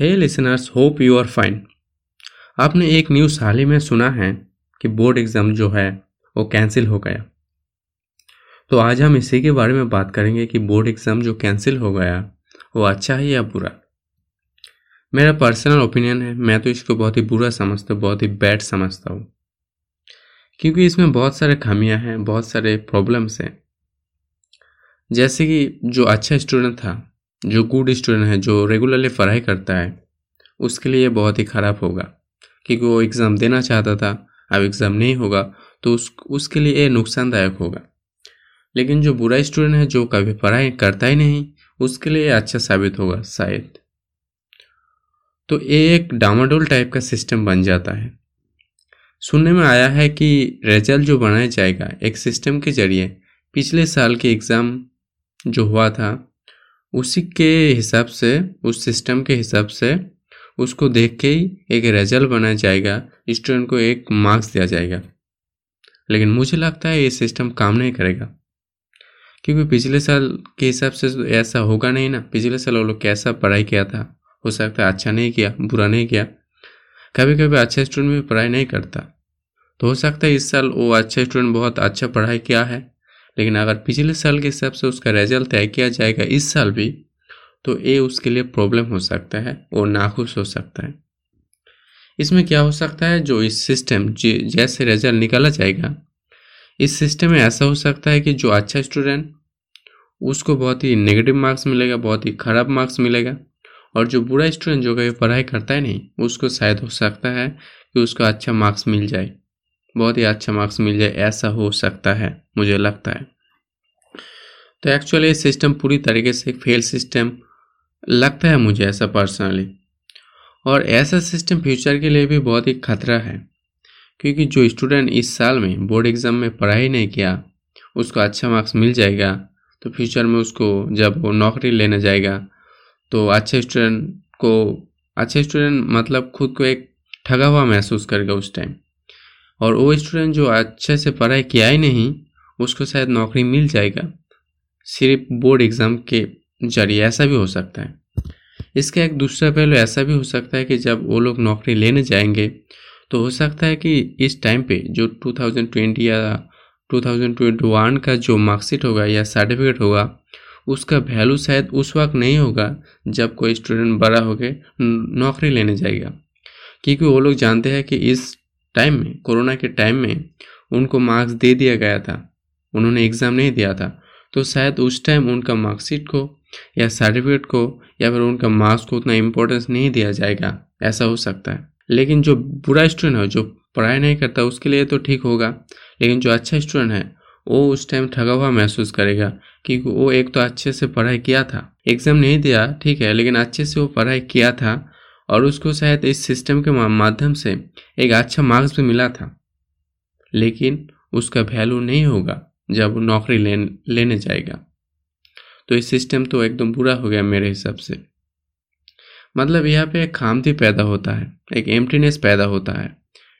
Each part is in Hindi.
Hey listeners hope you are fine आपने एक न्यूज़ हाल ही में सुना है कि बोर्ड एग्ज़ाम जो है, वो कैंसिल हो गया। तो आज हम इसी के बारे में बात करेंगे कि बोर्ड एग्ज़ाम जो कैंसिल हो गया, वो अच्छा है या बुरा? मेरा पर्सनल ओपिनियन है, मैं तो इसको बहुत ही बुरा समझता हूँ, बहुत ही बैड समझता हूँ। क्योंकि इसमें बहुत सारे खामियाँ हैं, बहुत सारे प्रॉब्लम्स हैं। जैसे कि जो अच्छा स्टूडेंट था जो गुड स्टूडेंट है, जो रेगुलरली पढ़ाई करता है, उसके लिए बहुत ही ख़राब होगा। क्योंकि वो एग्ज़ाम देना चाहता था, अब एग्ज़ाम नहीं होगा तो उस, उसके लिए ये नुकसानदायक होगा। लेकिन जो बुरा स्टूडेंट है, जो कभी पढ़ाई करता ही नहीं, उसके लिए अच्छा साबित होगा, शायद। तो ये एक डामाडोल टाइप का सिस्टम बन जाता है। सुनने में आया है कि रिज़ल्ट जो बनाया जाएगा, एक सिस्टम के ज़रिए पिछले साल के एग्ज़ाम जो हुआ था उसी के हिसाब से, उस सिस्टम के हिसाब से उसको देख के ही एक रिज़ल्ट बनाया जाएगा। स्टूडेंट को एक मार्क्स दिया जाएगा। लेकिन मुझे लगता है ये सिस्टम काम नहीं करेगा। क्योंकि पिछले साल के हिसाब से ऐसा होगा नहीं ना। पिछले साल वो लोग कैसा पढ़ाई किया था? हो सकता है अच्छा नहीं किया, बुरा नहीं किया। कभी कभी अच्छा स्टूडेंट भी पढ़ाई नहीं करता। तो हो सकता है इस साल वो अच्छा स्टूडेंट बहुत अच्छा पढ़ाई किया है। लेकिन अगर पिछले साल के हिसाब से उसका रिज़ल्ट तय किया जाएगा इस साल भी तो ये उसके लिए प्रॉब्लम हो सकता है और नाखुश हो सकता है। इसमें क्या हो सकता है? जो इस सिस्टम जैसे रिज़ल्ट निकाला जाएगा, इस सिस्टम में ऐसा हो सकता है कि जो अच्छा स्टूडेंट उसको बहुत ही नेगेटिव मार्क्स मिलेगा, बहुत ही ख़राब मार्क्स मिलेगा और जो बुरा स्टूडेंट जो कभी पढ़ाई करता है नहीं, उसको शायद हो सकता है कि उसको अच्छा मार्क्स मिल जाए। बहुत ही अच्छा मार्क्स मिल जाए, ऐसा हो सकता है, मुझे लगता है। तो एक्चुअली ये सिस्टम पूरी तरीके से फेल सिस्टम लगता है मुझे ऐसा पर्सनली और ऐसा सिस्टम फ्यूचर के लिए भी बहुत ही खतरा है, क्योंकि जो स्टूडेंट इस साल में बोर्ड एग्ज़ाम में पढ़ाई नहीं किया, उसको अच्छा मार्क्स मिल जाएगा तो फ्यूचर में उसको जब वो नौकरी लेने जाएगा तो अच्छे स्टूडेंट को, अच्छे स्टूडेंट मतलब खुद को एक ठगा हुआ महसूस करेगा उस टाइम और वो स्टूडेंट जो अच्छे से पढ़ाई किया ही नहीं, उसको शायद नौकरी मिल जाएगा, सिर्फ़ बोर्ड एग्ज़ाम के ज़रिए, ऐसा भी हो सकता है। इसका एक दूसरा पहलू ऐसा भी हो सकता है कि जब वो लोग नौकरी लेने जाएँगे तो हो सकता है कि इस टाइम पे जो 2020 या 2021 का जो मार्कशीट होगा या सर्टिफिकेट होगा, उसका वैल्यू शायद उस वक्त नहीं होगा जब कोई स्टूडेंट बड़ा होकर नौकरी लेने जाएगा। क्योंकि वो लोग जानते हैं कि इस टाइम में, कोरोना के टाइम में उनको मार्क्स दे दिया गया था। उन्होंने एग्ज़ाम नहीं दिया था। तो शायद उस टाइम उनका मार्कशीट को या सर्टिफिकेट को या फिर उनका मार्क्स को उतना इम्पोर्टेंस नहीं दिया जाएगा। ऐसा हो सकता है। लेकिन जो बुरा स्टूडेंट है, जो पढ़ाई नहीं करता, उसके लिए तो ठीक होगा। लेकिन जो अच्छा स्टूडेंट है, वो उस टाइम ठगा हुआ महसूस करेगा क्योंकि वो एक तो अच्छे से पढ़ाई किया था। एग्ज़ाम नहीं दिया, ठीक है, लेकिन अच्छे से वो पढ़ाई किया था। और उसको शायद इस सिस्टम के माध्यम से एक अच्छा मार्क्स भी मिला था। लेकिन उसका वैल्यू नहीं होगा जब नौकरी ले, लेने जाएगा। तो इस सिस्टम तो एकदम बुरा हो गया मेरे हिसाब से। मतलब यहाँ पे एक खामती पैदा होता है एक एम्प्टीनेस पैदा होता है।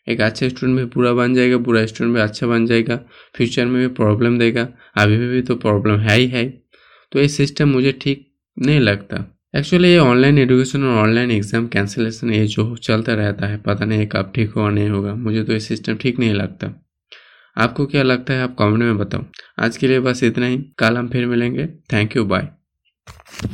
एक अच्छा स्टूडेंट भी बुरा बन जाएगा बुरा स्टूडेंट भी अच्छा बन जाएगा फ्यूचर में भी प्रॉब्लम देगा अभी भी, भी तो प्रॉब्लम है ही है। तो ये सिस्टम मुझे ठीक नहीं लगता। एक्चुअली ये ऑनलाइन एजुकेशन और ऑनलाइन एग्ज़ाम कैंसिलेशन ये जो चलता रहता है, पता नहीं कब ठीक होगा नहीं होगा। मुझे तो ये सिस्टम ठीक नहीं लगता। आपको क्या लगता है, आप कमेंट में बताओ। आज के लिए बस इतना ही। कल हम फिर मिलेंगे। Thank you bye